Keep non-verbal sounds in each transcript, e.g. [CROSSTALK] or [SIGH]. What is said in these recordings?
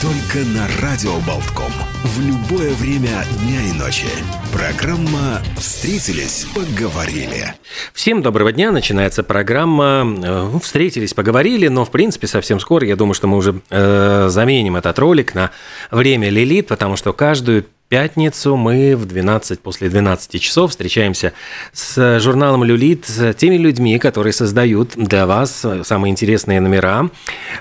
Только на Радио Болтком. В любое время дня и ночи. Программа «Встретились, поговорили». Всем доброго дня. Начинается программа э, «Встретились, поговорили», но, в принципе, совсем скоро, я думаю, что мы уже э, заменим этот ролик на «Время Лилит», потому что каждую пятницу мы в 12, после 12 часов встречаемся с журналом «Люлит», с теми людьми, которые создают для вас самые интересные номера,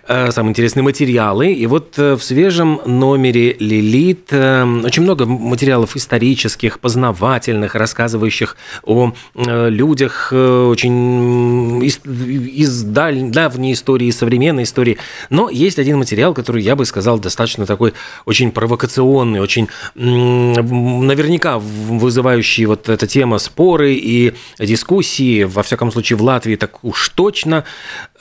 э, самые интересные материалы. И вот э, в свежем номере «Лилит» э, очень много материалов исторических, познавательных, рассказывающих о людях очень из, из даль, давней истории, современной истории. Но есть один материал, который, я бы сказал, достаточно такой очень провокационный, очень наверняка вызывающие вот эта тема споры и дискуссии, во всяком случае в Латвии так уж точно,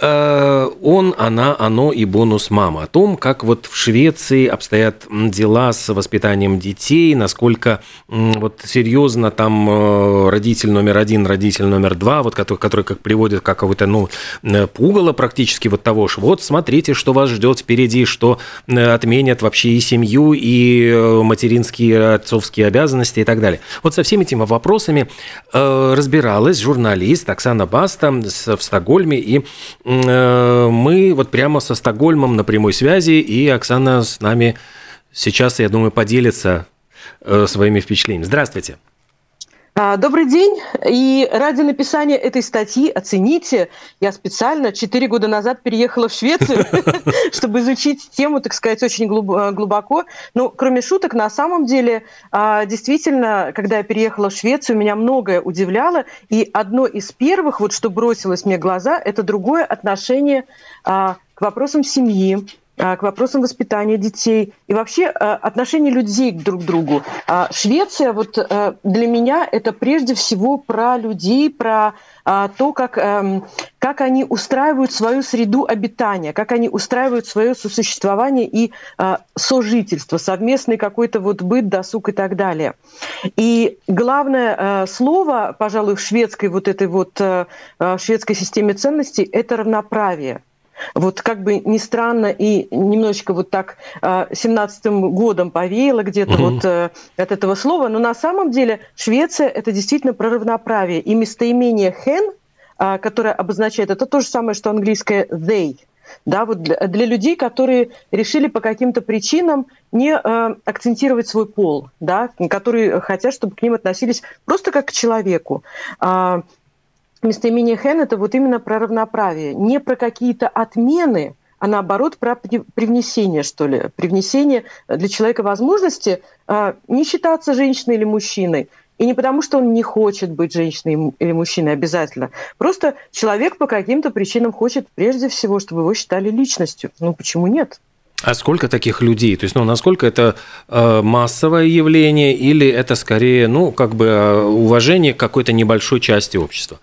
э, он, она, оно и бонус мама. О том, как вот в Швеции обстоят дела с воспитанием детей, насколько вот серьезно там э, родитель номер один, родитель номер два, вот который, который как приводит как какое-то, ну, э, пугало практически вот того, что вот смотрите, что вас ждет впереди, что отменят вообще и семью, и материнские какие отцовские обязанности и так далее. Вот со всеми этими вопросами э, разбиралась журналист Оксана Баста в Стокгольме, и э, мы вот прямо со Стокгольмом на прямой связи, и Оксана с нами сейчас, я думаю, поделится э, своими впечатлениями. Здравствуйте. А, добрый день. И ради написания этой статьи, оцените, я специально 4 года назад переехала в Швецию, [LAUGHS] чтобы изучить тему, так сказать, очень э, глубоко. Но кроме шуток, на самом деле, а, действительно, когда я переехала в Швецию, меня многое удивляло. И одно из первых, вот что бросилось мне в глаза, это другое отношение а, к вопросам семьи, к вопросам воспитания детей и вообще а, отношения людей друг к другу. А, Швеция вот для меня это прежде всего про людей, про то, как, эм, как они устраивают свою среду обитания, как они устраивают свое сосуществование и сожительство, совместный какой-то вот быт, досуг и так далее. И главное слово, пожалуй, в шведской вот этой вот шведской системе ценностей – это равноправие. Вот как бы ни странно и немножечко вот так а, семнадцатым годом повеяло где-то угу. вот э, от этого слова, но на самом деле Швеция это действительно про равноправие. И местоимение «hen», а, которое обозначает, это то же самое, что английское «they», да, вот для, для людей, которые решили по каким-то причинам не э, акцентировать свой пол, да, которые хотят, чтобы к ним относились просто как к человеку. Э, местоимение «хэн» – это вот именно про равноправие, не про какие-то отмены, а наоборот про привнесение, что ли, привнесение для человека возможности э, не считаться женщиной или мужчиной, и не потому, что он не хочет быть женщиной или мужчиной обязательно. Просто человек по каким-то причинам хочет прежде всего, чтобы его считали личностью. Ну почему нет? А сколько таких людей? То есть, ну, насколько это э, массовое явление или это скорее, ну, как бы э, уважение к какой-то небольшой части общества?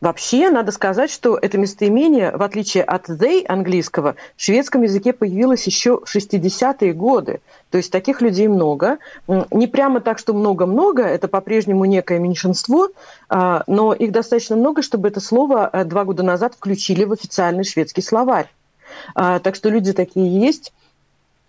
Вообще, надо сказать, что это местоимение, в отличие от they английского, в шведском языке появилось еще в 60-е годы. То есть таких людей много. Не прямо так, что много-много, это по-прежнему некое меньшинство, а, но их достаточно много, чтобы это слово э, два года назад включили в официальный шведский словарь. А, так что люди такие есть.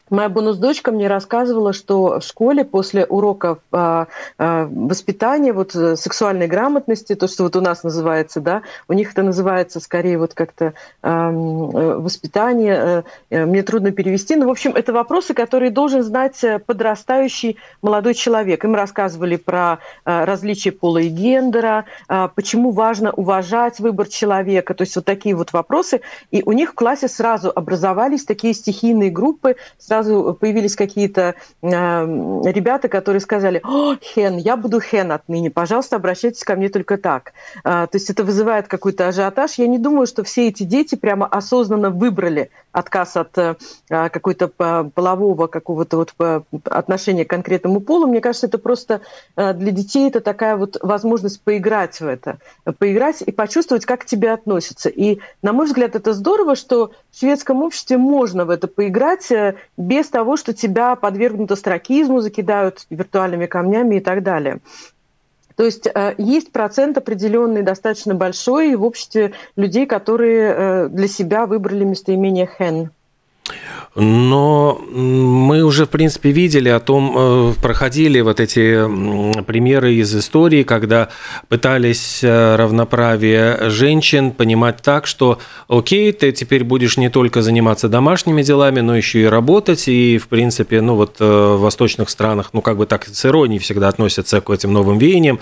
Моя бонус-дочка мне рассказывала, что в школе после уроков а, а, воспитания, вот э, сексуальной грамотности, то, что вот у нас называется, да, у них это называется скорее вот как-то а, воспитание, а, мне трудно перевести, но, в общем, это вопросы, которые должен знать подрастающий молодой человек. Им рассказывали про а, различия пола и гендера, а, почему важно уважать выбор человека, то есть вот такие вот вопросы. И у них в классе сразу образовались такие стихийные группы, сразу сразу появились какие-то э, ребята, которые сказали, о, Хен, я буду Хен отныне, пожалуйста, обращайтесь ко мне только так. Э, то есть это вызывает какой-то ажиотаж. Я не думаю, что все эти дети прямо осознанно выбрали отказ от э, какой-то полового какого-то вот отношения к конкретному полу, мне кажется, это просто для детей это такая вот возможность поиграть в это, поиграть и почувствовать, как к тебе относятся. И, на мой взгляд, это здорово, что в шведском обществе можно в это поиграть без того, что тебя подвергнут астракизму, закидают виртуальными камнями и так далее. То есть э, есть процент определенный, достаточно большой в обществе людей, которые э, для себя выбрали местоимение «хэн». Но мы уже, в принципе, видели о том, э, проходили вот эти примеры из истории, когда пытались э, равноправие женщин понимать так, что окей, ты теперь будешь не только заниматься домашними делами, но еще и работать. И, в принципе, ну вот э, в восточных странах, ну как бы так с иронией всегда относятся к этим новым веяниям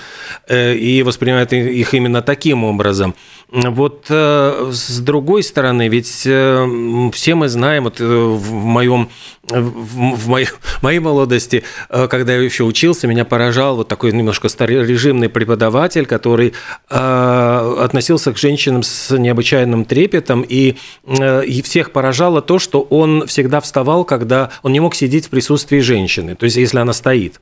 и воспринимают их именно таким образом. Вот с другой стороны, ведь все мы знаем, вот в моем в моей, моей молодости, э, когда я еще учился, меня поражал вот такой немножко старорежимный преподаватель, который э, относился к женщинам с необычайным трепетом, и, э, и всех поражало то, что он всегда вставал, когда он не мог сидеть в присутствии женщины, то есть если она стоит.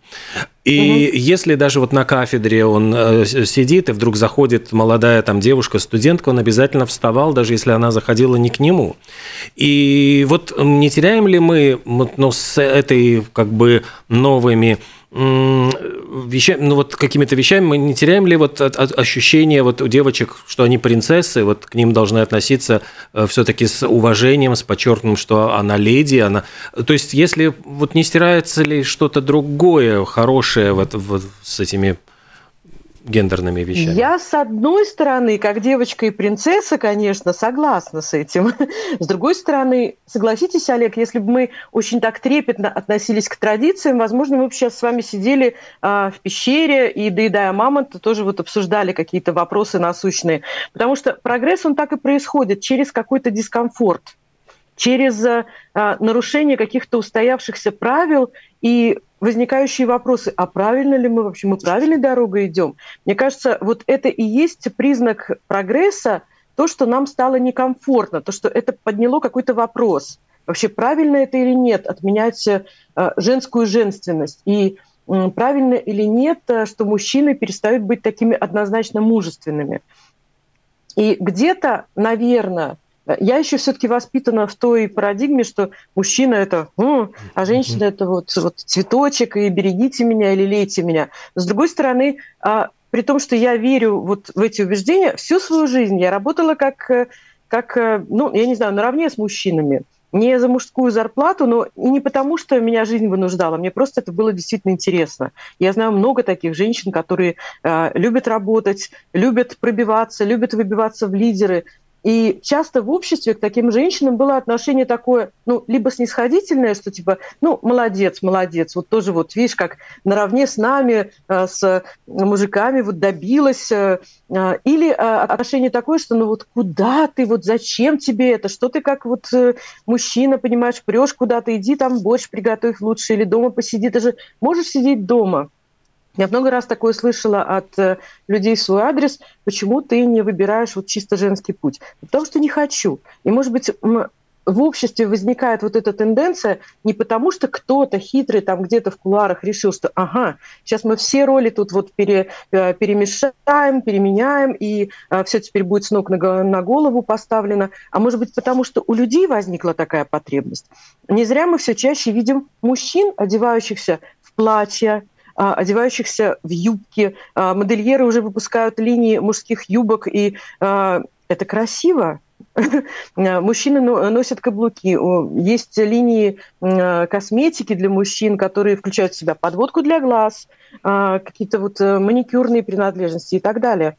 И угу. если даже вот на кафедре он э, сидит, и вдруг заходит молодая там девушка, студентка, он обязательно вставал, даже если она заходила не к нему. И вот не теряем ли мы ну, с этой как бы новыми вещами, ну вот какими-то вещами мы не теряем ли вот от, от ощущение вот у девочек, что они принцессы, вот к ним должны относиться э, все-таки с уважением, с подчеркнутым, что она леди, она, то есть если вот не стирается ли что-то другое хорошее вот, вот с этими гендерными вещами? Я, с одной стороны, как девочка и принцесса, конечно, согласна с этим. [LAUGHS] С другой стороны, согласитесь, Олег, если бы мы очень так трепетно относились к традициям, возможно, мы бы сейчас с вами сидели а, в пещере и, доедая мамонта, тоже вот обсуждали какие-то вопросы насущные. Потому что прогресс, он так и происходит через какой-то дискомфорт через а, нарушение каких-то устоявшихся правил и возникающие вопросы, а правильно ли мы вообще, мы правильной дорогой идем? Мне кажется, вот это и есть признак прогресса, то, что нам стало некомфортно, то, что это подняло какой-то вопрос. Вообще, правильно это или нет, отменять э, женскую женственность? И правильно или нет, э, что мужчины перестают быть такими однозначно мужественными? И где-то, наверное, я еще все-таки воспитана в той парадигме, что мужчина это, а женщина это вот, вот цветочек, и берегите меня или лейте меня. С другой стороны, а, при том, что я верю вот в эти убеждения, всю свою жизнь я работала как, как ну, я не знаю, наравне с мужчинами. Не за мужскую зарплату, но и не потому, что меня жизнь вынуждала. Мне просто это было действительно интересно. Я знаю много таких женщин, которые э, любят работать, любят пробиваться, любят выбиваться в лидеры, и часто в обществе к таким женщинам было отношение такое, ну, либо снисходительное, что типа, ну, молодец, молодец, вот тоже вот, видишь, как наравне с нами, э, с мужиками вот добилась, э, э, или отношение такое, что ну вот куда ты, вот зачем тебе это, что ты как вот мужчина, понимаешь, прешь куда-то, иди там борщ приготовь лучше, или дома посиди, ты же можешь сидеть дома. Я много раз такое слышала от э, людей в свой адрес, почему ты не выбираешь вот чисто женский путь? Потому что не хочу. И, может быть, в обществе возникает вот эта тенденция не потому, что кто-то хитрый там где-то в куларах решил, что ага, сейчас мы все роли тут вот пере, э, перемешаем, переменяем, и а, все теперь будет с ног на, на голову поставлено. А может быть, потому что у людей возникла такая потребность. Не зря мы все чаще видим мужчин, одевающихся в платья, одевающихся в юбки. А, модельеры уже выпускают линии мужских юбок, и а, это красиво. [LAUGHS] Мужчины носят каблуки. Есть линии косметики для мужчин, которые включают в себя подводку для глаз, какие-то вот э, маникюрные принадлежности и так далее.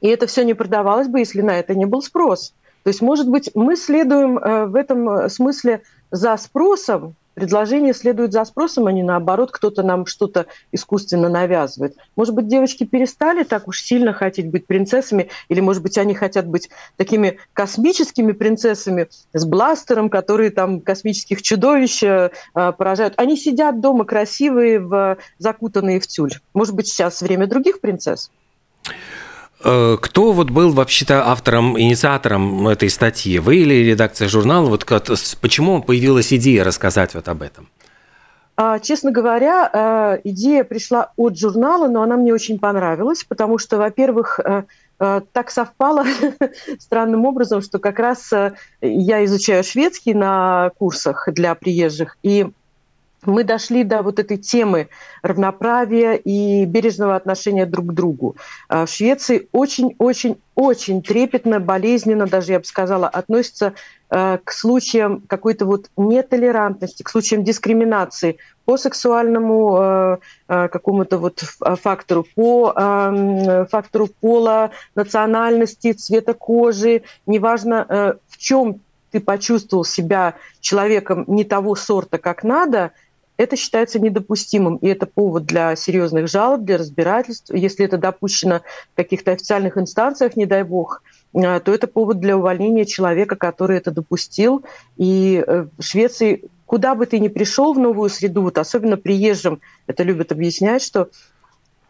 И это все не продавалось бы, если на это не был спрос. То есть, может быть, мы следуем э, в этом э, смысле за спросом, предложения следуют за спросом, а не наоборот, кто-то нам что-то искусственно навязывает. Может быть, девочки перестали так уж сильно хотеть быть принцессами, или, может быть, они хотят быть такими космическими принцессами с бластером, которые там космических чудовищ э, поражают. Они сидят дома красивые, в, закутанные в тюль. Может быть, сейчас время других принцесс? Э, кто вот был вообще-то автором, инициатором этой статьи? Вы или редакция журнала? Вот почему появилась идея рассказать вот об этом? А, честно говоря, э, идея пришла от журнала, но она мне очень понравилась, потому что, во-первых, э, так совпало [LAUGHS] странным образом, что как раз я изучаю шведский на курсах для приезжих, и мы дошли до вот этой темы равноправия и бережного отношения друг к другу. А в Швеции очень-очень-очень трепетно, болезненно, даже я бы сказала, относятся э, к случаям какой-то вот нетолерантности, к случаям дискриминации по сексуальному э, какому-то вот фактору, по фактору пола, национальности, цвета кожи, неважно в чем ты почувствовал себя человеком не того сорта, как надо – это считается недопустимым, и это повод для серьезных жалоб, для разбирательств. Если это допущено в каких-то официальных инстанциях, не дай бог, э, то это повод для увольнения человека, который это допустил. И э, в Швеции, куда бы ты ни пришел в новую среду, вот особенно приезжим, это любят объяснять, что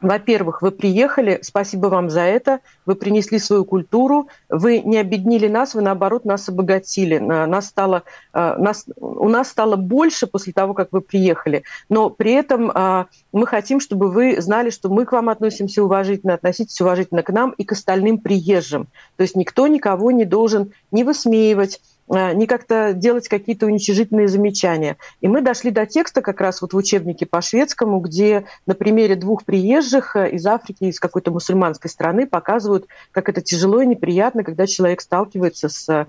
во-первых, вы приехали, спасибо вам за это, вы принесли свою культуру, вы не обеднили нас, вы наоборот нас обогатили, нас стало, э, нас, у нас стало больше после того, как вы приехали, но при этом э, мы хотим, чтобы вы знали, что мы к вам относимся уважительно, относитесь уважительно к нам и к остальным приезжим. То есть никто никого не должен не высмеивать, не как-то делать какие-то уничижительные замечания. И мы дошли до текста как раз вот в учебнике по шведскому, где на примере двух приезжих э, из Африки, из какой-то мусульманской страны показывают, как это тяжело и неприятно, когда человек сталкивается с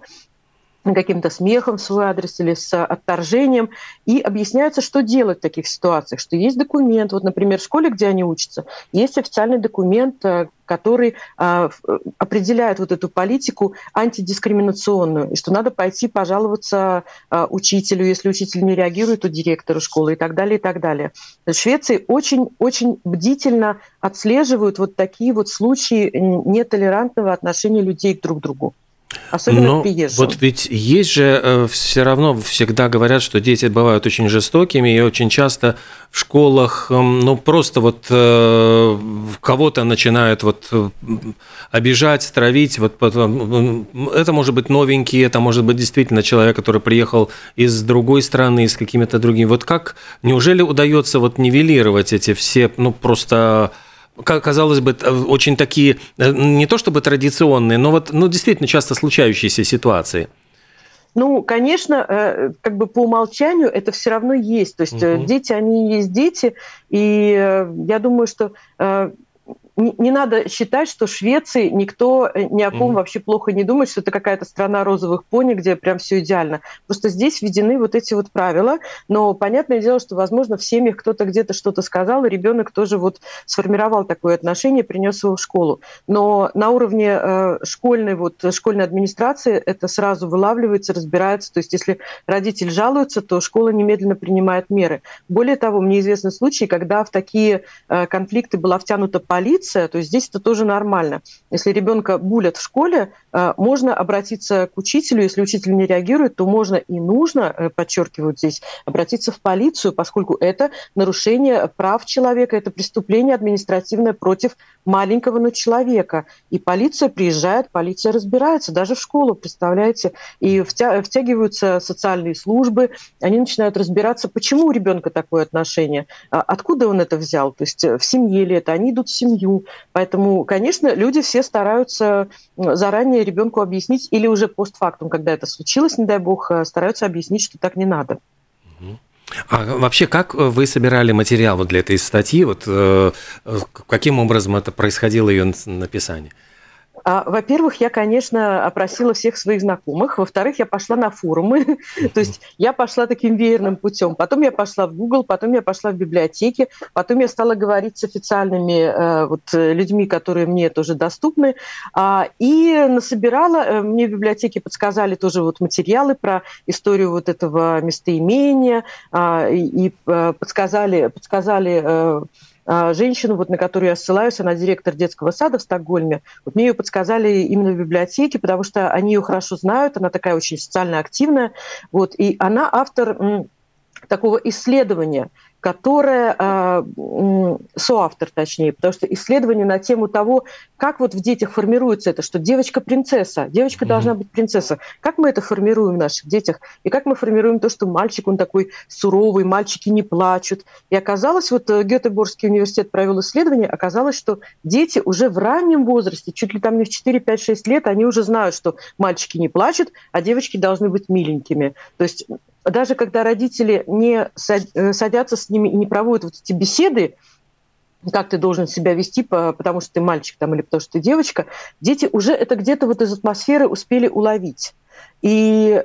каким-то смехом в свой адрес или с отторжением, и объясняется, что делать в таких ситуациях, что есть документ, вот, например, в школе, где они учатся, есть официальный документ, э, который а, определяет вот эту политику антидискриминационную, и что надо пойти пожаловаться а, учителю, если учитель не реагирует, то директору школы и так далее, и так далее. В Швеции очень-очень бдительно отслеживают вот такие вот случаи нетолерантного отношения людей друг к другу. Особенно Но приезжим. Вот ведь есть же э, все равно всегда говорят, что дети бывают очень жестокими, и очень часто в школах, э, ну просто вот э, кого-то начинают вот э, обижать, травить. Вот потом, это может быть новенький, это может быть действительно человек, который приехал из другой страны, с какими-то другими. Вот как, неужели удается вот нивелировать эти все, ну просто казалось бы, очень такие, э, не то чтобы традиционные, но вот ну, действительно часто случающиеся ситуации? Ну, конечно, э, как бы по умолчанию это все равно есть. То есть угу. дети, они есть дети, и я думаю, что не, не надо считать, что Швеции никто э, ни о ком mm. вообще плохо не думает, что это какая-то страна розовых пони, где прям все идеально. Просто здесь введены вот эти вот правила, но понятное дело, что, возможно, в семьях кто-то где-то что-то сказал, и ребенок тоже вот сформировал такое отношение, принес его в школу. Но на уровне э, школьной вот школьной администрации это сразу вылавливается, разбирается. То есть, если родитель жалуется, то школа немедленно принимает меры. Более того, мне известны случаи, когда в такие э, конфликты была втянута полиция, полиция, то здесь это тоже нормально. Если ребенка булят в школе, э, можно обратиться к учителю. Если учитель не реагирует, то можно и нужно, э, подчеркивают здесь, обратиться в полицию, поскольку это нарушение прав человека, это преступление административное против маленького, но человека. И полиция приезжает, полиция разбирается, даже в школу, представляете, и втягиваются социальные службы, они начинают разбираться, почему у ребенка такое отношение, а откуда он это взял, то есть в семье ли это, они идут в семью, Поэтому, конечно, люди все стараются заранее ребенку объяснить или уже постфактум, когда это случилось, не дай бог, э, стараются объяснить, что так не надо. А вообще, как вы собирали материал вот для этой статьи? Вот, э, каким образом это происходило ее написание? А, во-первых, я, конечно, опросила всех своих знакомых. Во-вторых, я пошла на форумы. [LAUGHS] То есть я пошла таким веерным путем. Потом я пошла в Google, потом я пошла в библиотеки, потом я стала говорить с официальными э, вот, людьми, которые мне тоже доступны. А, и насобирала, э, мне в библиотеке подсказали тоже вот материалы про историю вот этого местоимения а, и э, подсказали, подсказали женщину, вот, на которую я ссылаюсь, она директор детского сада в Стокгольме. Вот мне ее подсказали именно в библиотеке, потому что они ее хорошо знают, она такая очень социально активная. Вот, и она автор такого исследования, которое э, соавтор, точнее, потому что исследование на тему того, как вот в детях формируется это, что девочка принцесса, девочка mm-hmm. должна быть принцесса. Как мы это формируем в наших детях? И как мы формируем то, что мальчик, он такой суровый, мальчики не плачут. И оказалось, вот э, Гетеборгский университет провел исследование, оказалось, что дети уже в раннем возрасте, чуть ли там не в 4, 5, 6 лет, они уже знают, что мальчики не плачут, а девочки должны быть миленькими. То есть даже когда родители не э, садятся с ними и не проводят вот эти беседы, как ты должен себя вести, потому что ты мальчик там или потому что ты девочка, дети уже это где-то вот из атмосферы успели уловить. И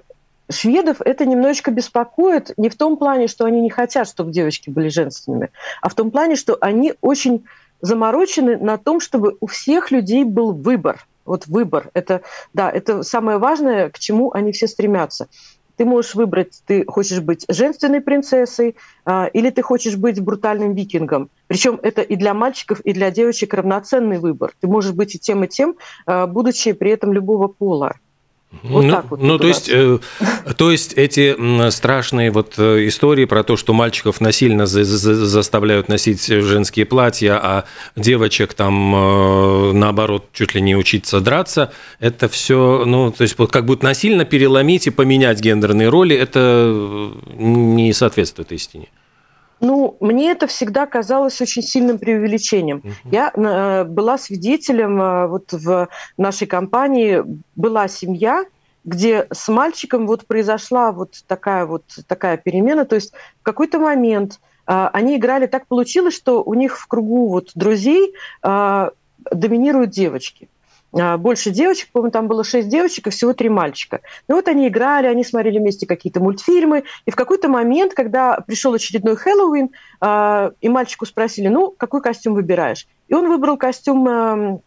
шведов это немножечко беспокоит не в том плане, что они не хотят, чтобы девочки были женственными, а в том плане, что они очень заморочены на том, чтобы у всех людей был выбор. Вот выбор. Это, да, это самое важное, к чему они все стремятся. Ты можешь выбрать, ты хочешь быть женственной принцессой а, или ты хочешь быть брутальным викингом. Причем это и для мальчиков, и для девочек равноценный выбор. Ты можешь быть и тем, и тем, а, будучи при этом любого пола. Вот ну, вот ну то есть, э, то есть эти страшные вот э, истории про то, что мальчиков насильно за, за, заставляют носить женские платья, а девочек там э, наоборот чуть ли не учиться драться, это все, ну то есть вот как будто насильно переломить и поменять гендерные роли, это э, не соответствует истине. Ну, мне это всегда казалось очень сильным преувеличением. Uh-huh. Я э, была свидетелем, э, вот в нашей компании была семья, где с мальчиком вот произошла вот такая вот такая перемена. То есть в какой-то момент э, они играли, так получилось, что у них в кругу вот друзей э, доминируют девочки. А, больше девочек, по-моему, там было шесть девочек и всего три мальчика. Ну вот они играли, они смотрели вместе какие-то мультфильмы, и в какой-то момент, когда пришел очередной Хэллоуин, а, и мальчику спросили, ну, какой костюм выбираешь? И он выбрал костюм эм,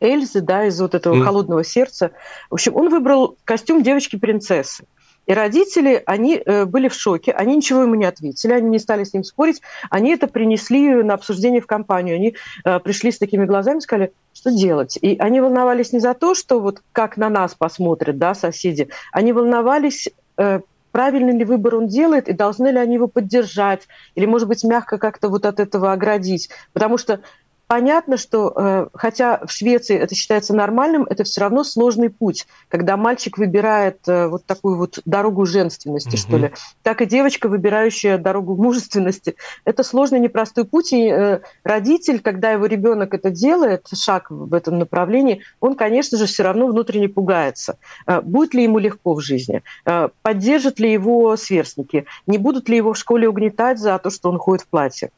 Эльзы, да, из вот этого mm. холодного сердца. В общем, он выбрал костюм девочки-принцессы. И родители, они э, были в шоке, они ничего ему не ответили, они не стали с ним спорить, они это принесли на обсуждение в компанию, они э, пришли с такими глазами, сказали, что делать. И они волновались не за то, что вот как на нас посмотрят, да, соседи, они волновались, э, правильный ли выбор он делает, и должны ли они его поддержать, или, может быть, мягко как-то вот от этого оградить. Потому что Понятно, что э, хотя в Швеции это считается нормальным, это все равно сложный путь, когда мальчик выбирает э, вот такую вот дорогу женственности, угу. что ли, так и девочка, выбирающая дорогу мужественности. Это сложный, непростой путь, и э, родитель, когда его ребенок это делает, шаг в этом направлении, он, конечно же, все равно внутренне пугается. Будет ли ему легко в жизни? Поддержат ли его сверстники? Не будут ли его в школе угнетать за то, что он ходит в платье?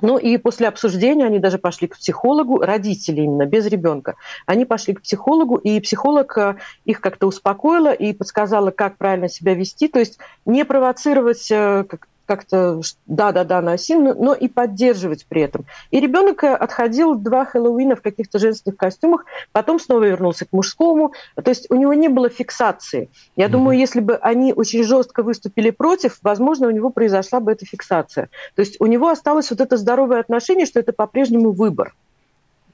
Ну и после обсуждения они даже пошли к психологу, родители именно, без ребенка. Они пошли к психологу, и психолог э, их как-то успокоила и подсказала, как правильно себя вести. То есть не провоцировать э, как-то да-да-да насильно, но и поддерживать при этом. И ребенок э, отходил два Хэллоуина в каких-то женских костюмах, потом снова вернулся к мужскому. То есть у него не было фиксации. Я mm-hmm. думаю, если бы они очень жестко выступили против, возможно, у него произошла бы эта фиксация. То есть у него осталось вот это здоровое отношение, что это по-прежнему выбор.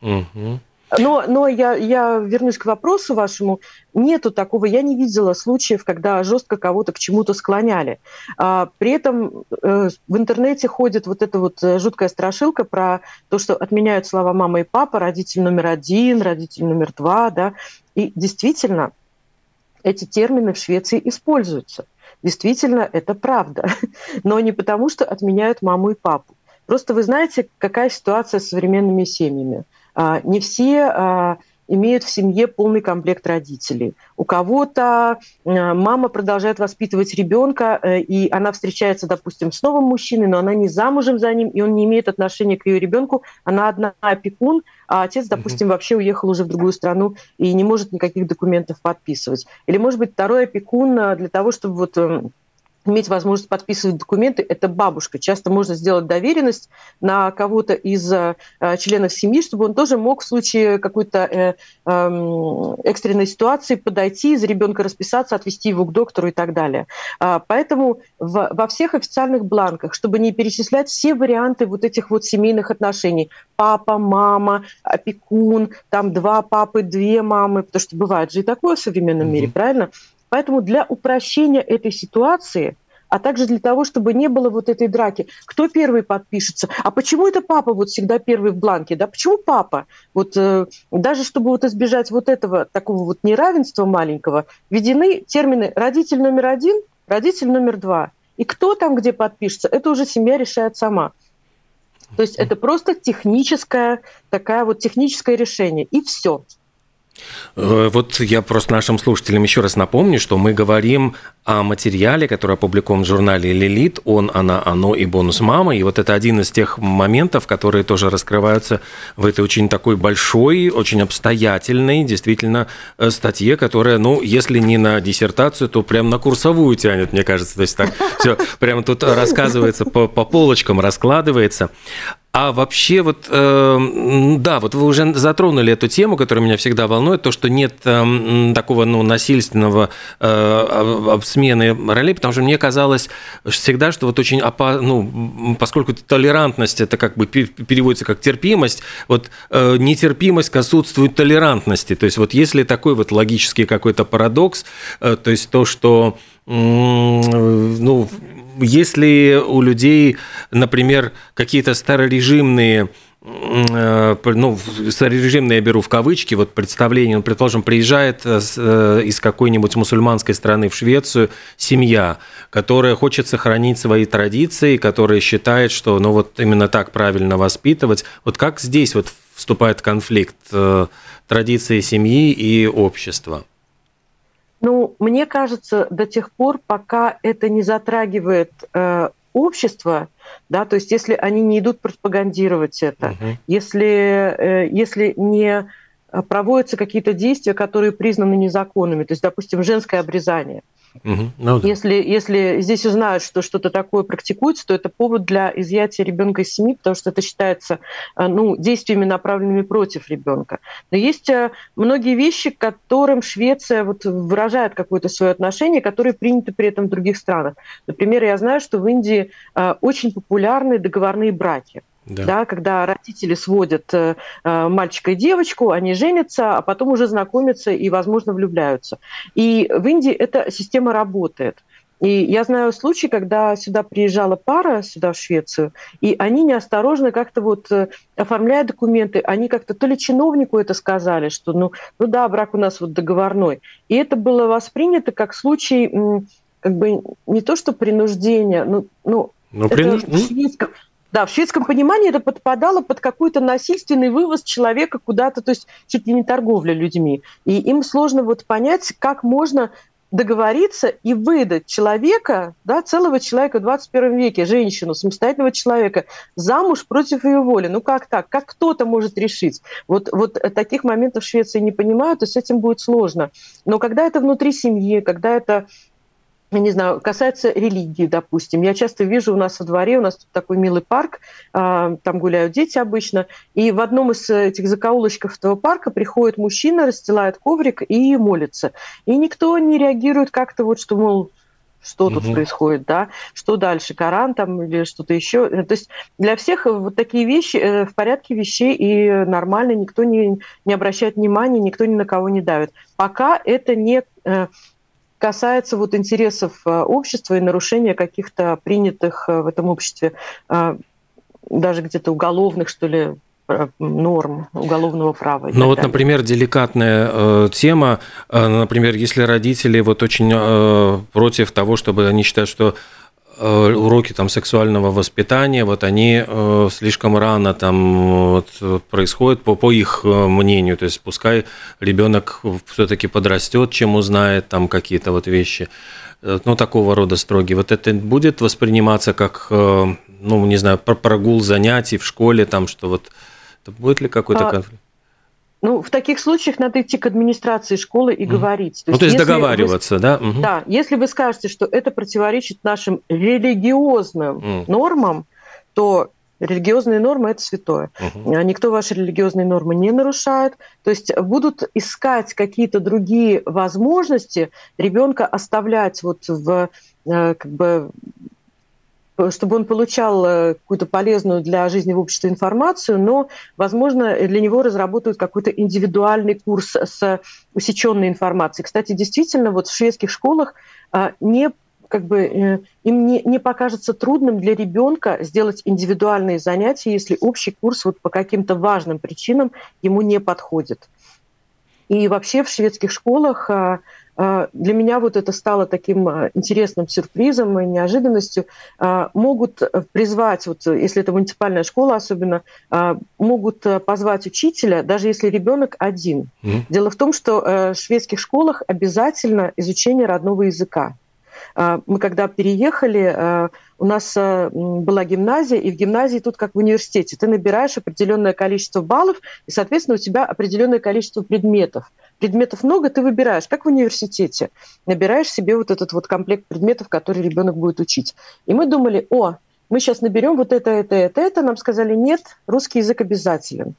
Mm-hmm. Но, но я, я вернусь к вопросу вашему. Нету такого, я не видела случаев, когда жестко кого-то к чему-то склоняли. А, при этом э, в интернете ходит вот эта вот э, жуткая страшилка про то, что отменяют слова мама и папа, родитель номер один, родитель номер два, да. И действительно, эти термины в Швеции используются. Действительно, это правда. [LAUGHS] Но не потому, что отменяют маму и папу. Просто вы знаете, какая ситуация с современными семьями. А, не все а, имеют в семье полный комплект родителей. У кого-то а, мама продолжает воспитывать ребенка, э, и она встречается, допустим, с новым мужчиной, но она не замужем за ним, и он не имеет отношения к ее ребенку. Она одна опекун, а отец, допустим, вообще уехал уже в другую страну и не может никаких документов подписывать. Или, может быть, второй опекун для того, чтобы вот эм, иметь возможность подписывать документы, это бабушка. Часто можно сделать доверенность на кого-то из э, членов семьи, чтобы он тоже мог в случае какой-то э, э, экстренной ситуации подойти, за ребенка расписаться, отвести его к доктору и так далее. А, поэтому в, во всех официальных бланках, чтобы не перечислять все варианты вот этих вот семейных отношений, папа, мама, опекун, там два папы, две мамы, потому что бывает же и такое в современном mm-hmm. мире, правильно? Поэтому для упрощения этой ситуации а также для того, чтобы не было вот этой драки. Кто первый подпишется? А почему это папа вот всегда первый в бланке? Да почему папа? Вот э, даже чтобы вот избежать вот этого такого вот неравенства маленького, введены термины родитель номер один, родитель номер два. И кто там где подпишется, это уже семья решает сама. То есть это просто техническое, такая вот техническое решение. И все. Э, вот я просто нашим слушателям еще раз напомню, что мы говорим о материале, который опубликован в журнале «Лилит», «Он», «Она», «Оно» и «Бонус мама». И вот это один из тех моментов, которые тоже раскрываются в этой очень такой большой, очень обстоятельной, действительно, э, статье, которая, ну, если не на диссертацию, то прям на курсовую тянет, мне кажется. То есть так все прямо тут рассказывается по, по полочкам, раскладывается. А вообще вот, э, да, вот вы уже затронули эту тему, которая меня всегда волнует, то, что нет э, такого ну, насильственного э, смены ролей, потому что мне казалось всегда, что вот очень опасно, ну, поскольку толерантность это как бы переводится как терпимость, вот э, нетерпимость отсутствию толерантности. То есть вот если такой вот логический какой-то парадокс, э, то есть то, что ну, если у людей, например, какие-то старорежимные э, ну, старорежимные я беру в кавычки, вот представление, ну, предположим, приезжает э, э, из какой-нибудь мусульманской страны в Швецию семья, которая хочет сохранить свои традиции, которая считает, что, ну, вот именно так правильно воспитывать. Вот как здесь вот вступает конфликт традиции семьи и общества? Ну, мне кажется, до тех пор, пока это не затрагивает э, общество, да, то есть если они не идут пропагандировать это, угу. если, э, если не проводятся какие-то действия, которые признаны незаконными, то есть, допустим, женское обрезание – Угу. Ну, да. если, если здесь узнают, что что-то такое практикуется, то это повод для изъятия ребенка из семьи, потому что это считается э, ну, действиями, направленными против ребенка. Но есть э, многие вещи, к которым Швеция вот выражает какое-то свое отношение, которые приняты при этом в других странах. Например, я знаю, что в Индии э, очень популярны договорные браки. Да. да, когда родители сводят э, э, мальчика и девочку, они женятся, а потом уже знакомятся и, возможно, влюбляются. И в Индии эта система работает. И я знаю случаи, когда сюда приезжала пара, сюда в Швецию, и они неосторожно как-то вот э, оформляя документы, они как-то то ли чиновнику это сказали, что ну, ну да, брак у нас вот договорной. И это было воспринято как случай как бы не то что принуждения, ну, ну, ну, принуж... в шведском, да, в шведском понимании это подпадало под какой-то насильственный вывоз человека куда-то, то есть чуть ли не торговля людьми. И им сложно вот понять, как можно договориться и выдать человека, да, целого человека в 21 веке, женщину, самостоятельного человека, замуж против ее воли. Ну как так? Как кто-то может решить? Вот, вот таких моментов в Швеции не понимают, и с этим будет сложно. Но когда это внутри семьи, когда это не знаю, касается религии, допустим. Я часто вижу у нас во дворе, у нас тут такой милый парк, а, там гуляют дети обычно, и в одном из этих закоулочков этого парка приходит мужчина, расстилает коврик и молится. И никто не реагирует как-то вот, что, мол, что угу. тут происходит, да, что дальше, Коран там или что-то еще. То есть для всех вот такие вещи э, в порядке вещей и нормально, никто не, не обращает внимания, никто ни на кого не давит. Пока это не э, касается вот интересов э, общества и нарушения каких-то принятых э, в этом обществе э, даже где-то уголовных, что ли, норм уголовного права. Ну вот, далее. например, деликатная э, тема, э, например, если родители вот очень э, против того, чтобы они считают, что уроки там сексуального воспитания, вот они э, слишком рано там вот, происходят по, по их э, мнению, то есть пускай ребенок все-таки подрастет, чем узнает там какие-то вот вещи, ну такого рода строгие. Вот это будет восприниматься как, ну не знаю, прогул занятий в школе, там что вот, будет ли какой-то а, конфликт? Ну, в таких случаях надо идти к администрации школы и mm. говорить. То ну, есть, то есть договариваться, вы, да? Угу. Да, если вы скажете, что это противоречит нашим религиозным mm. нормам, то религиозные нормы – это святое. Угу. Никто ваши религиозные нормы не нарушает. То есть будут искать какие-то другие возможности ребенка оставлять вот в э, как бы чтобы он получал э, какую-то полезную для жизни в обществе информацию, но, возможно, для него разработают какой-то индивидуальный курс с усеченной информацией. Кстати, действительно, вот в шведских школах а, не как бы э, им не, не покажется трудным для ребенка сделать индивидуальные занятия, если общий курс вот по каким-то важным причинам ему не подходит. И вообще в шведских школах а, для меня вот это стало таким а, интересным сюрпризом и неожиданностью. Могут призвать, вот если это муниципальная школа особенно, могут позвать учителя, даже если ребенок один. Mm-hmm. Дело в том, что э, в шведских школах обязательно изучение родного языка. Мы когда переехали, у нас э, была гимназия, и в гимназии тут как в университете. Ты набираешь определенное количество баллов, и, соответственно, у тебя определенное количество предметов. Предметов много, ты выбираешь, как в университете. Набираешь себе вот этот вот комплект предметов, который ребенок будет учить. И мы думали, о, мы сейчас наберем вот это, это, это, это. Нам сказали, нет, русский язык обязателен.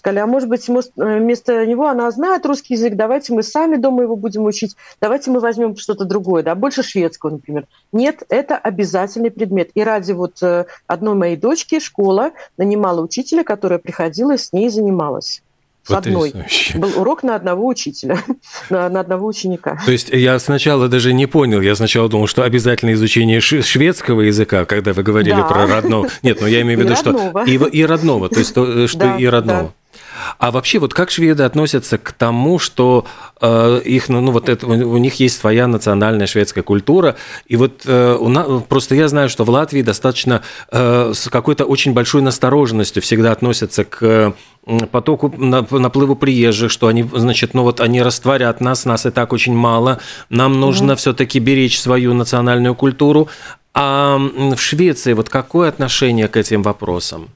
Сказали, а может быть, э, вместо него она знает русский язык, давайте мы сами дома его будем учить, давайте мы возьмем что-то другое, да, больше шведского, например. Нет, это обязательный предмет. И ради вот э, одной моей дочки школа нанимала учителя, которая приходила и с ней занималась с одной. Был урок на одного учителя, [LAUGHS] на, на одного ученика. То есть я сначала даже не понял, я сначала думал, что обязательно изучение шведского языка, когда вы говорили да. про родного. Нет, но ну я имею в виду, что и, и родного, то есть то, что да, и родного. Да. А вообще, вот как шведы относятся к тому, что э, их, ну, ну вот это, у них есть своя национальная шведская культура, и вот э, у нас, просто я знаю, что в Латвии достаточно э, с какой-то очень большой настороженностью всегда относятся к потоку наплыву приезжих, что они, значит, ну вот они растворят нас, нас и так очень мало, нам нужно угу. все-таки беречь свою национальную культуру. А в Швеции вот какое отношение к этим вопросам?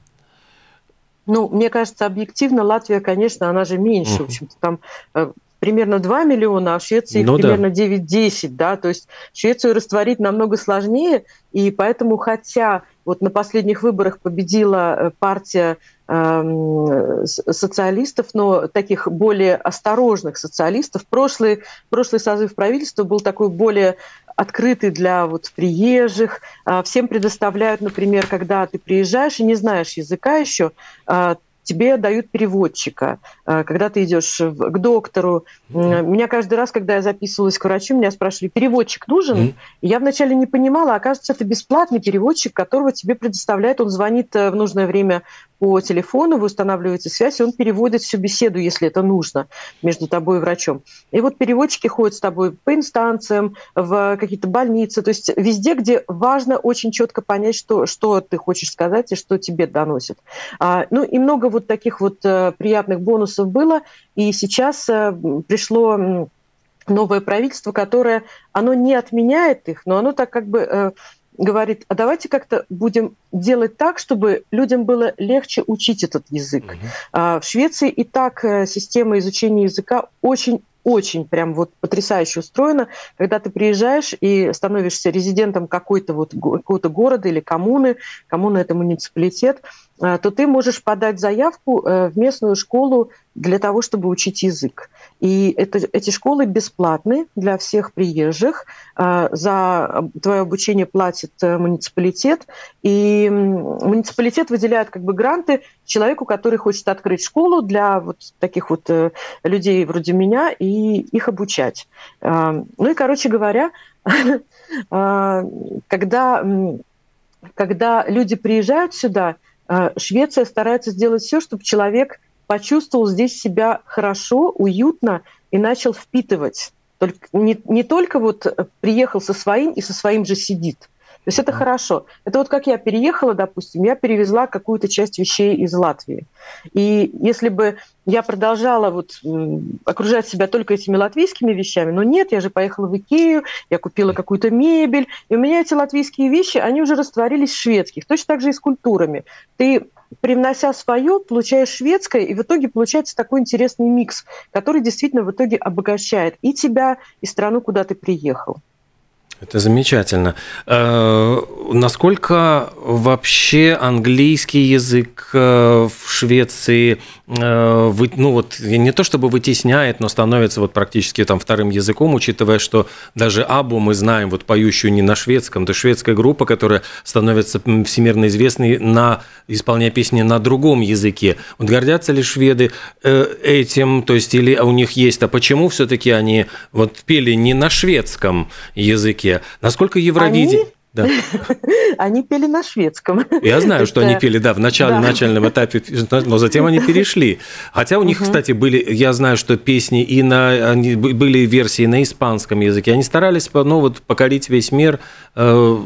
Ну, мне кажется, объективно Латвия, конечно, она же меньше. В общем-то, там э, примерно 2 миллиона, а в Швеции ну, примерно да. 9-10, да, то есть Швецию растворить намного сложнее, и поэтому, хотя вот на последних выборах победила э, партия э, социалистов, но таких более осторожных социалистов, прошлый, прошлый созыв правительства был такой более открытый для вот приезжих. А, всем предоставляют, например, когда ты приезжаешь и не знаешь языка еще, а, тебе дают переводчика. А, когда ты идешь к доктору, меня каждый раз, когда я записывалась к врачу, меня спрашивали, переводчик нужен? Mm-hmm. я вначале не понимала, оказывается, это бесплатный переводчик, которого тебе предоставляет, он звонит э, в нужное время по телефону, вы устанавливаете связь, и он переводит всю беседу, если это нужно, между тобой и врачом. И вот переводчики ходят с тобой по инстанциям, в какие-то больницы, то есть везде, где важно очень четко понять, что, что ты хочешь сказать и что тебе доносит. А, ну и много вот таких вот а, приятных бонусов было, и сейчас а, пришло новое правительство, которое, оно не отменяет их, но оно так как бы э, говорит, а давайте как-то будем делать так, чтобы людям было легче учить этот язык. Uh-huh. В Швеции и так э, система изучения языка очень очень прям вот потрясающе устроена, когда ты приезжаешь и становишься резидентом какой-то вот какого-то города или коммуны, коммуна это муниципалитет, э, то ты можешь подать заявку в местную школу для того, чтобы учить язык. И это, эти школы бесплатны для всех приезжих. А, за твое обучение платит э, муниципалитет. И муниципалитет выделяет как бы гранты человеку, который хочет открыть школу для вот таких вот э, людей вроде меня и их обучать. А, ну и, короче говоря, [LAUGHS] а, когда, когда люди приезжают сюда, Швеция старается сделать все, чтобы человек почувствовал здесь себя хорошо, уютно и начал впитывать. Только, не, не только вот приехал со своим и со своим же сидит. То есть это хорошо. Это вот как я переехала, допустим, я перевезла какую-то часть вещей из Латвии. И если бы я продолжала вот окружать себя только этими латвийскими вещами, но нет, я же поехала в Икею, я купила какую-то мебель, и у меня эти латвийские вещи, они уже растворились в шведских. Точно так же и с культурами. Ты привнося свое, получаешь шведское, и в итоге получается такой интересный микс, который действительно в итоге обогащает и тебя, и страну, куда ты приехал. Это замечательно. Э, насколько вообще английский язык э, в Швеции э, ну вот не то чтобы вытесняет, но становится вот практически там вторым языком, учитывая, что даже Абу мы знаем, вот поющую не на шведском, это шведская группа, которая становится всемирно известной на исполняя песни на другом языке. Вот гордятся ли шведы э, этим, то есть или у них есть, а почему все-таки они вот пели не на шведском языке? Насколько Евровидение... Они? Да. [LAUGHS] Они пели на шведском. Я знаю, что они пели, да, в начале, да. начальном этапе, но затем они перешли. Хотя у них, угу. кстати, были, я знаю, что песни и на, они, были версии на испанском языке. Они старались, ну, вот, покорить весь мир, э,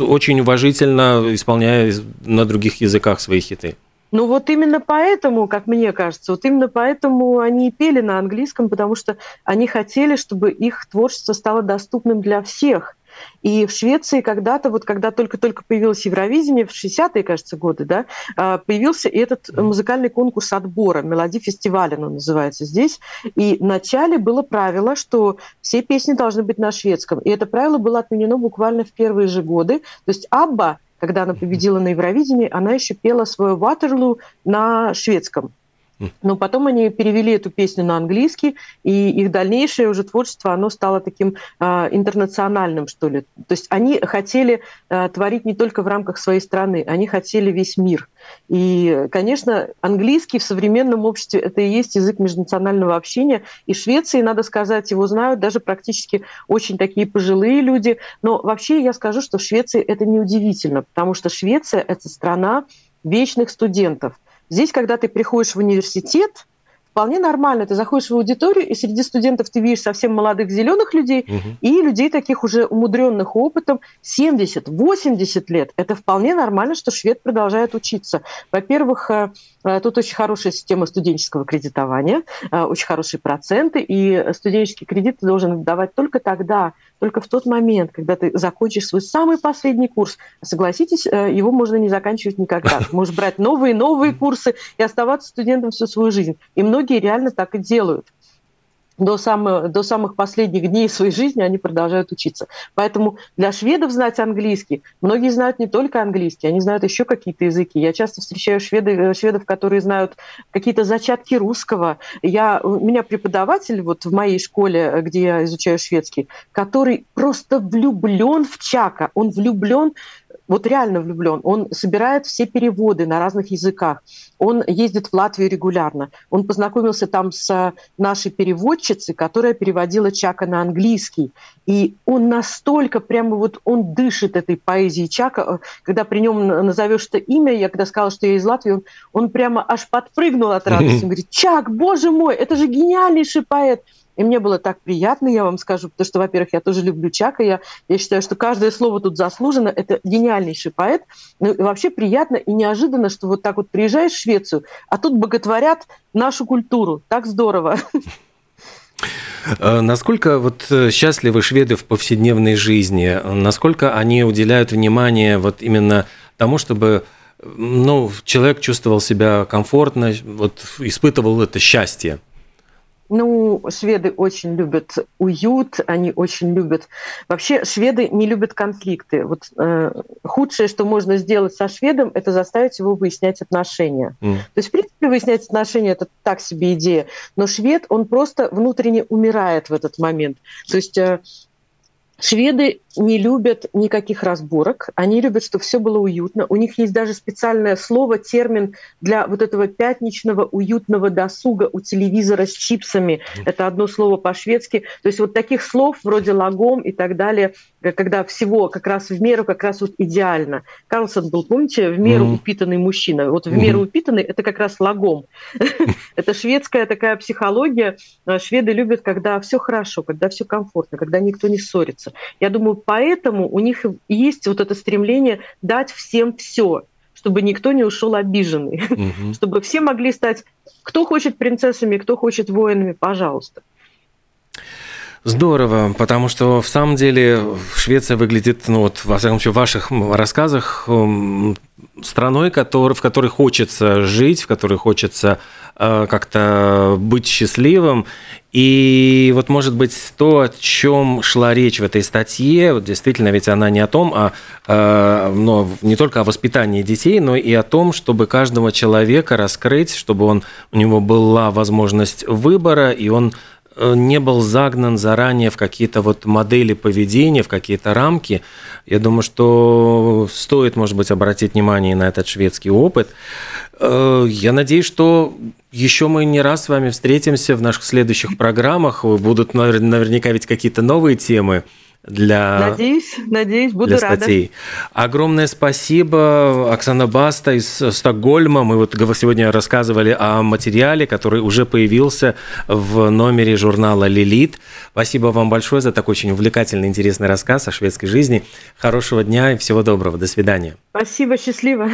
очень уважительно исполняя на других языках свои хиты. Ну вот именно поэтому, как мне кажется, вот именно поэтому они и пели на английском, потому что они хотели, чтобы их творчество стало доступным для всех. И в Швеции когда-то, вот когда только-только появилось Евровидение, в 60-е, кажется, годы, да, а, появился этот музыкальный конкурс отбора, мелодий фестиваля он называется здесь. И вначале было правило, что все песни должны быть на шведском. И это правило было отменено буквально в первые же годы. То есть Абба когда она победила на Евровидении, она еще пела свою «Ватерлу» на шведском. Но потом они перевели эту песню на английский, и их дальнейшее уже творчество, оно стало таким э, интернациональным, что ли. То есть они хотели э, творить не только в рамках своей страны, они хотели весь мир. И, конечно, английский в современном обществе это и есть язык межнационального общения. И Швеции, надо сказать, его знают даже практически очень такие пожилые люди. Но вообще я скажу, что в Швеции это неудивительно, потому что Швеция – это страна вечных студентов – Здесь, когда ты приходишь в университет, вполне нормально. Ты заходишь в аудиторию, и среди студентов ты видишь совсем молодых зеленых людей угу. и людей таких уже умудренных опытом 70-80 лет. Это вполне нормально, что швед продолжает учиться. Во-первых, э, э, тут очень хорошая система студенческого кредитования, э, очень хорошие проценты, и студенческий кредит ты должен давать только тогда, только в тот момент, когда ты закончишь свой самый последний курс. Согласитесь, э, его можно не заканчивать никогда. [LAUGHS] Можешь брать новые новые курсы и оставаться студентом всю свою жизнь. И многие реально так и делают до, самых, до самых последних дней своей жизни они продолжают учиться. Поэтому для шведов знать английский, многие знают не только английский, они знают еще какие-то языки. Я часто встречаю шведы, э, шведов, которые знают какие-то зачатки русского. Я, у меня преподаватель вот в моей школе, э, где я изучаю шведский, который просто влюблен в Чака, он влюблен вот реально влюблен. Он собирает все переводы на разных языках. Он ездит в Латвию регулярно. Он познакомился там с нашей переводчицей, которая переводила Чака на английский. И он настолько прямо вот, он дышит этой поэзией Чака. Когда при нем назовешь это имя, я когда сказала, что я из Латвии, он, он прямо аж подпрыгнул от радости. Он говорит, Чак, боже мой, это же гениальнейший поэт. И мне было так приятно, я вам скажу, потому что, во-первых, я тоже люблю Чака, я, я считаю, что каждое слово тут заслужено, это гениальнейший поэт. Ну, и вообще приятно и неожиданно, что вот так вот приезжаешь в Швецию, а тут боготворят нашу культуру. Так здорово. Э, насколько вот э, счастливы шведы в повседневной жизни? Насколько они уделяют внимание вот именно тому, чтобы ну, человек чувствовал себя комфортно, вот испытывал это счастье? Ну, шведы очень любят уют, они очень любят... Вообще, шведы не любят конфликты. Вот э, худшее, что можно сделать со шведом, это заставить его выяснять отношения. Mm. То есть, в принципе, выяснять отношения – это так себе идея. Но швед, он просто внутренне умирает в этот момент. То есть э, Шведы не любят никаких разборок, они любят, чтобы все было уютно. У них есть даже специальное слово, термин для вот этого пятничного уютного досуга у телевизора с чипсами. Это одно слово по-шведски. То есть вот таких слов вроде лагом и так далее, когда всего как раз в меру, как раз вот идеально. Карлсон был, помните, в меру mm-hmm. упитанный мужчина. Вот в меру mm-hmm. упитанный это как раз лагом. [LAUGHS] это шведская такая психология. Шведы любят, когда все хорошо, когда все комфортно, когда никто не ссорится занимаются. Я думаю, поэтому у них есть вот это стремление дать всем все, чтобы никто не ушел обиженный, угу. [LAUGHS] чтобы все могли стать, кто хочет принцессами, кто хочет воинами, пожалуйста. Здорово, потому что в самом деле Швеция выглядит, ну вот, во всяком случае, в ваших рассказах страной, в которой хочется жить, в которой хочется э, как-то быть счастливым. И вот, может быть, то, о чем шла речь в этой статье, вот действительно, ведь она не о том, а, э, но не только о воспитании детей, но и о том, чтобы каждого человека раскрыть, чтобы он, у него была возможность выбора, и он не был загнан заранее в какие-то вот модели поведения, в какие-то рамки. Я думаю, что стоит, может быть, обратить внимание на этот шведский опыт. Э, я надеюсь, что еще мы не раз с вами встретимся в наших следующих программах. Будут наверняка ведь какие-то новые темы для, надеюсь, надеюсь, буду для статей. Рада. Огромное спасибо, Оксана Баста из Стокгольма. Мы вот сегодня рассказывали о материале, который уже появился в номере журнала «Лилит». Спасибо вам большое за такой очень увлекательный, интересный рассказ о шведской жизни. Хорошего дня и всего доброго. До свидания. Спасибо, счастливо.